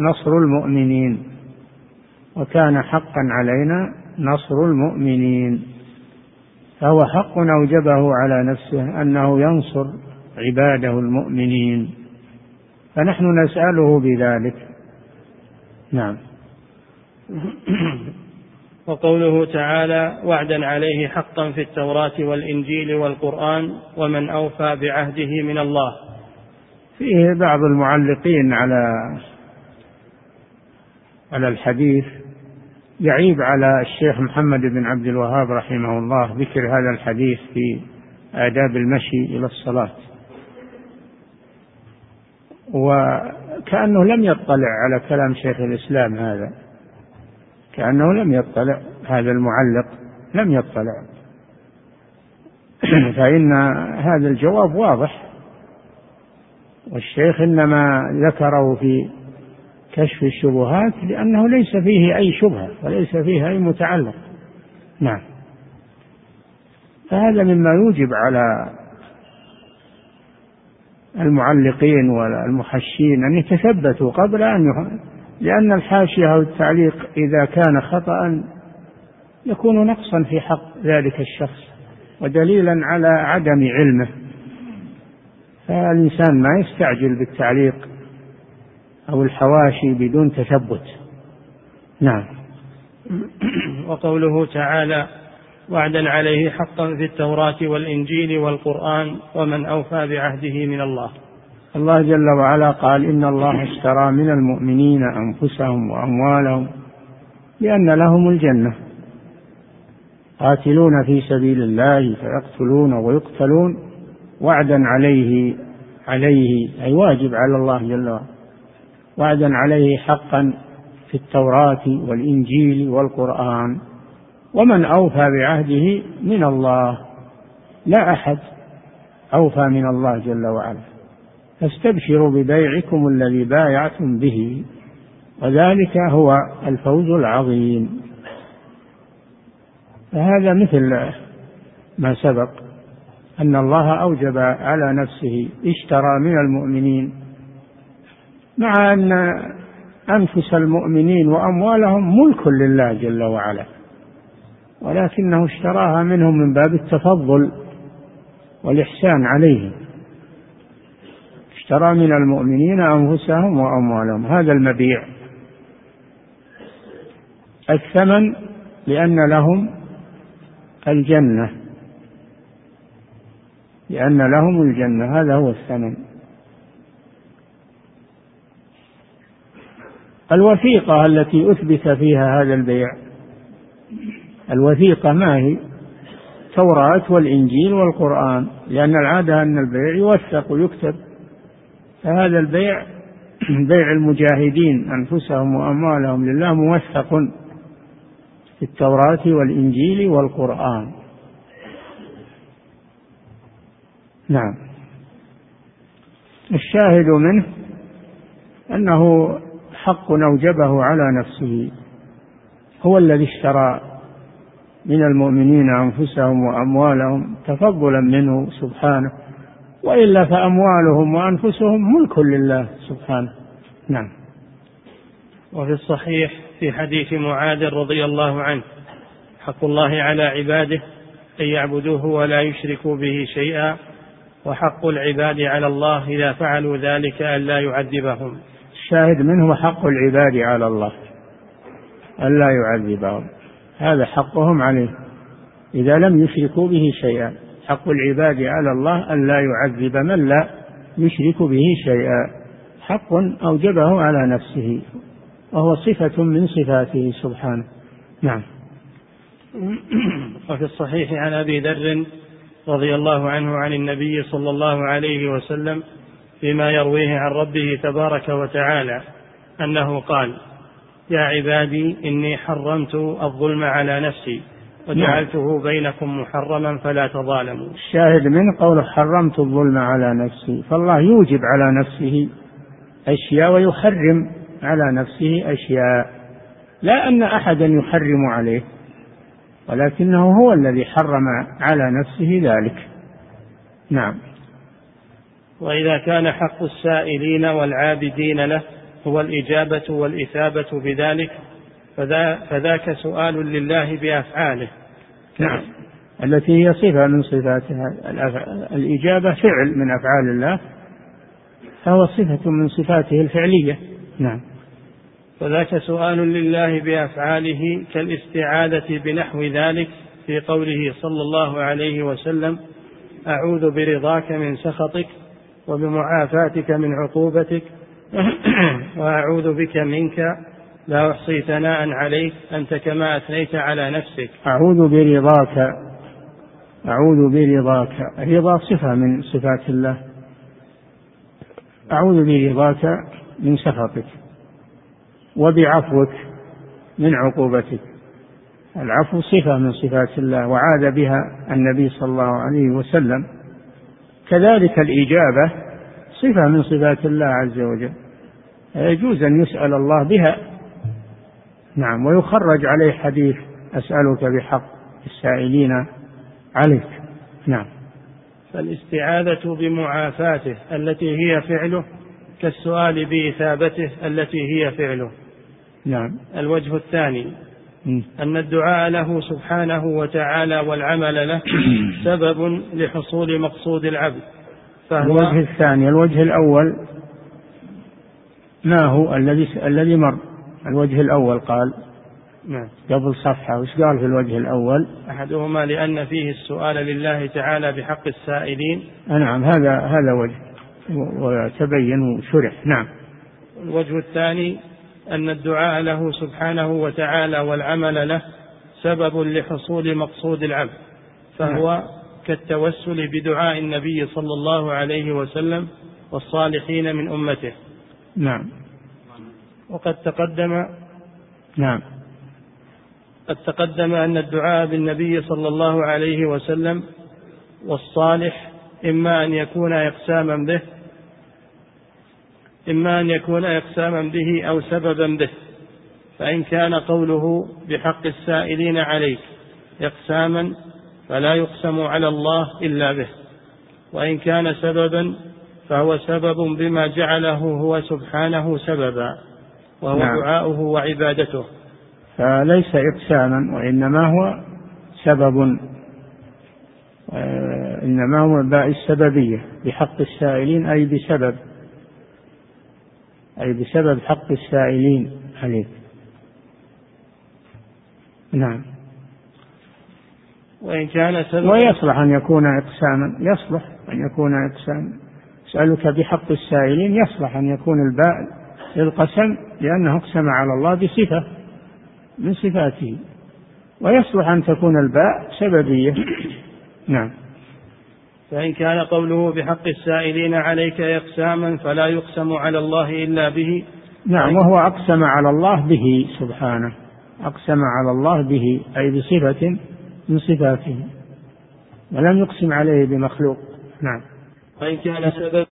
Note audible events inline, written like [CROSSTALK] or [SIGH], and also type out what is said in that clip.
نصر المؤمنين. وكان حقا علينا نصر المؤمنين. فهو حق أوجبه على نفسه أنه ينصر عباده المؤمنين. فنحن نسأله بذلك. نعم. [COUGHS] وقوله تعالى وعدا عليه حقا في التوراة والإنجيل والقرآن ومن أوفى بعهده من الله. فيه بعض المعلقين على على الحديث يعيب على الشيخ محمد بن عبد الوهاب رحمه الله ذكر هذا الحديث في آداب المشي إلى الصلاة. وكأنه لم يطلع على كلام شيخ الإسلام هذا. كأنه لم يطلع. هذا المعلق لم يطلع. [CLEARS THROAT] فإن هذا الجواب واضح. والشيخ إنما ذكره في كشف الشبهات لأنه ليس فيه أي شبهة وليس فيه أي متعلق. نعم. فهذا مما يوجب على المعلقين والمحشين أن يتثبتوا قبل أن لأن الحاشية أو التعليق إذا كان خطأ يكون نقصا في حق ذلك الشخص ودليلا على عدم علمه. فالإنسان ما يستعجل بالتعليق أو الحواشي بدون تثبت. نعم. وقوله تعالى وعدا عليه حقا في التوراة والإنجيل والقرآن ومن أوفى بعهده من الله. الله جل وعلا قال إن الله اشترى من المؤمنين أنفسهم وأموالهم لأن لهم الجنة. قاتلون في سبيل الله فيقتلون ويقتلون. وعدا عليه عليه أي واجب على الله جل وعلا. وعدا عليه حقا في التوراة والإنجيل والقرآن. ومن أوفى بعهده من الله لا أحد أوفى من الله جل وعلا. فاستبشروا ببيعكم الذي بايعتم به وذلك هو الفوز العظيم. فهذا مثل ما سبق أن الله أوجب على نفسه اشترى من المؤمنين مع أن أنفس المؤمنين وأموالهم ملك لله جل وعلا ولكنه اشتراها منهم من باب التفضل والإحسان عليهم. اشترى من المؤمنين أنفسهم وأموالهم. هذا المبيع. الثمن لأن لهم الجنة لأن لهم الجنة. هذا هو الثمن. الوثيقة التي أثبت فيها هذا البيع. الوثيقة ما هي؟ التوراة والإنجيل والقرآن. لأن العادة أن البيع يوثق ويكتب. فهذا البيع [CLEARS THROAT] بيع المجاهدين أنفسهم وأموالهم لله موثق في التوراة والإنجيل والقرآن. نعم. الشاهد منه أنه حق أوجبه على نفسه هو الذي اشترى من المؤمنين أنفسهم وأموالهم تفضلا منه سبحانه وإلا فأموالهم وأنفسهم ملك لله سبحانه. نعم. وفي الصحيح في حديث معاذ رضي الله عنه حق الله على عباده أن يعبدوه ولا يشركوا به شيئا وحق العباد على الله إذا فعلوا ذلك أن لا يعذبهم. الشاهد منه حق العباد على الله ألا يعذبهم. هذا حقهم عليه. إذا لم يشركوا به شيئا حق العباد على الله أن لا يعذب من لا يشرك به شيئا. حق أوجبه على نفسه وهو صفة من صفاته سبحانه. نعم. وفي الصحيح عن أبي ذر رضي الله عنه عن النبي صلى الله عليه وسلم فيما يرويه عن ربه تبارك وتعالى أنه قال يا عبادي إني حرمت الظلم على نفسي وجعلته. بينكم محرما فلا تظالموا الشاهد من قوله حرمت الظلم على نفسي فالله يوجب على نفسه أشياء ويحرم على نفسه أشياء لا أن أحدا يحرم عليه ولكنه هو الذي حرم على نفسه ذلك نعم وإذا كان حق السائلين والعابدين له هو الإجابة والإثابة بذلك فذا فذاك سؤال لله بأفعاله. نعم. التي هي صفة من صفاتها الإجابة فعل من أفعال الله فهو صفة من صفاته الفعلية. نعم. وذاك سؤال لله بأفعاله كالاستعاذة بنحو ذلك في قوله صلى الله عليه وسلم أعوذ برضاك من سخطك وبمعافاتك من عقوبتك. [CLEARS THROAT] وأعوذ بك منك لا أحصي ثناء عليك أنت كما أثنيت على نفسك. أعوذ برضاك أعوذ برضاك. الرضا صفة من صفات الله. أعوذ برضاك من سخطك وبعفوك من عقوبتك. العفو صفة من صفات الله وعاد بها النبي صلى الله عليه وسلم. كذلك الإجابة صفة من صفات الله عز وجل. يجوز أن يسأل الله بها. نعم ويخرج عليه حديث أسألك بحق السائلين عليك. نعم. فالاستعاذة بمعافاته التي هي فعله كالسؤال بإثابته التي هي فعله. نعم. الوجه الثاني أن الدعاء له سبحانه وتعالى والعمل له [CLEARS THROAT] سبب لحصول مقصود العبد فهو الوجه الثاني الوجه الأول ما هو الذي الذي مر؟ الوجه الأول قال نعم. قبل صفحة وش قال في الوجه الأول؟ أحدهما لأن فيه السؤال لله تعالى بحق السائلين. نعم هذا هذا وجه وتبين وشرح نعم. الوجه الثاني أن الدعاء له سبحانه وتعالى والعمل له سبب لحصول مقصود العبد فهو نعم. كالتوسل بدعاء النبي صلى الله عليه وسلم والصالحين من أمته. نعم. وقد تقدم نعم. قد تقدم أن الدعاء بالنبي صلى الله عليه وسلم والصالح إما أن يكون إقساما به إما أن يكون إقساما به أو سببا به فإن كان قوله بحق السائلين عليك إقساما فلا يقسم على الله إلا به وإن كان سببا فهو سبب بما جعله هو سبحانه سببا وهو نعم. دعاؤه وعبادته فليس إقساما وإنما هو سبب آه، إنما هو باء السببية بحق السائلين أي بسبب أي بسبب حق السائلين عليك. نعم. وإن كان سبب ويصلح أن يكون إقساما. يصلح أن يكون إقساما. أسألك بحق السائلين. يصلح أن يكون الباء للقسم لأنه اقسم على الله بصفة من صفاته. ويصلح أن تكون الباء سببية. نعم. فإن كان قوله بحق السائلين عليك إقساما فلا يقسم على الله إلا به. نعم وهو أقسم على الله به سبحانه. أقسم على الله به أي بصفة من صفاته. ولم يقسم عليه بمخلوق. نعم. وإن كان سبب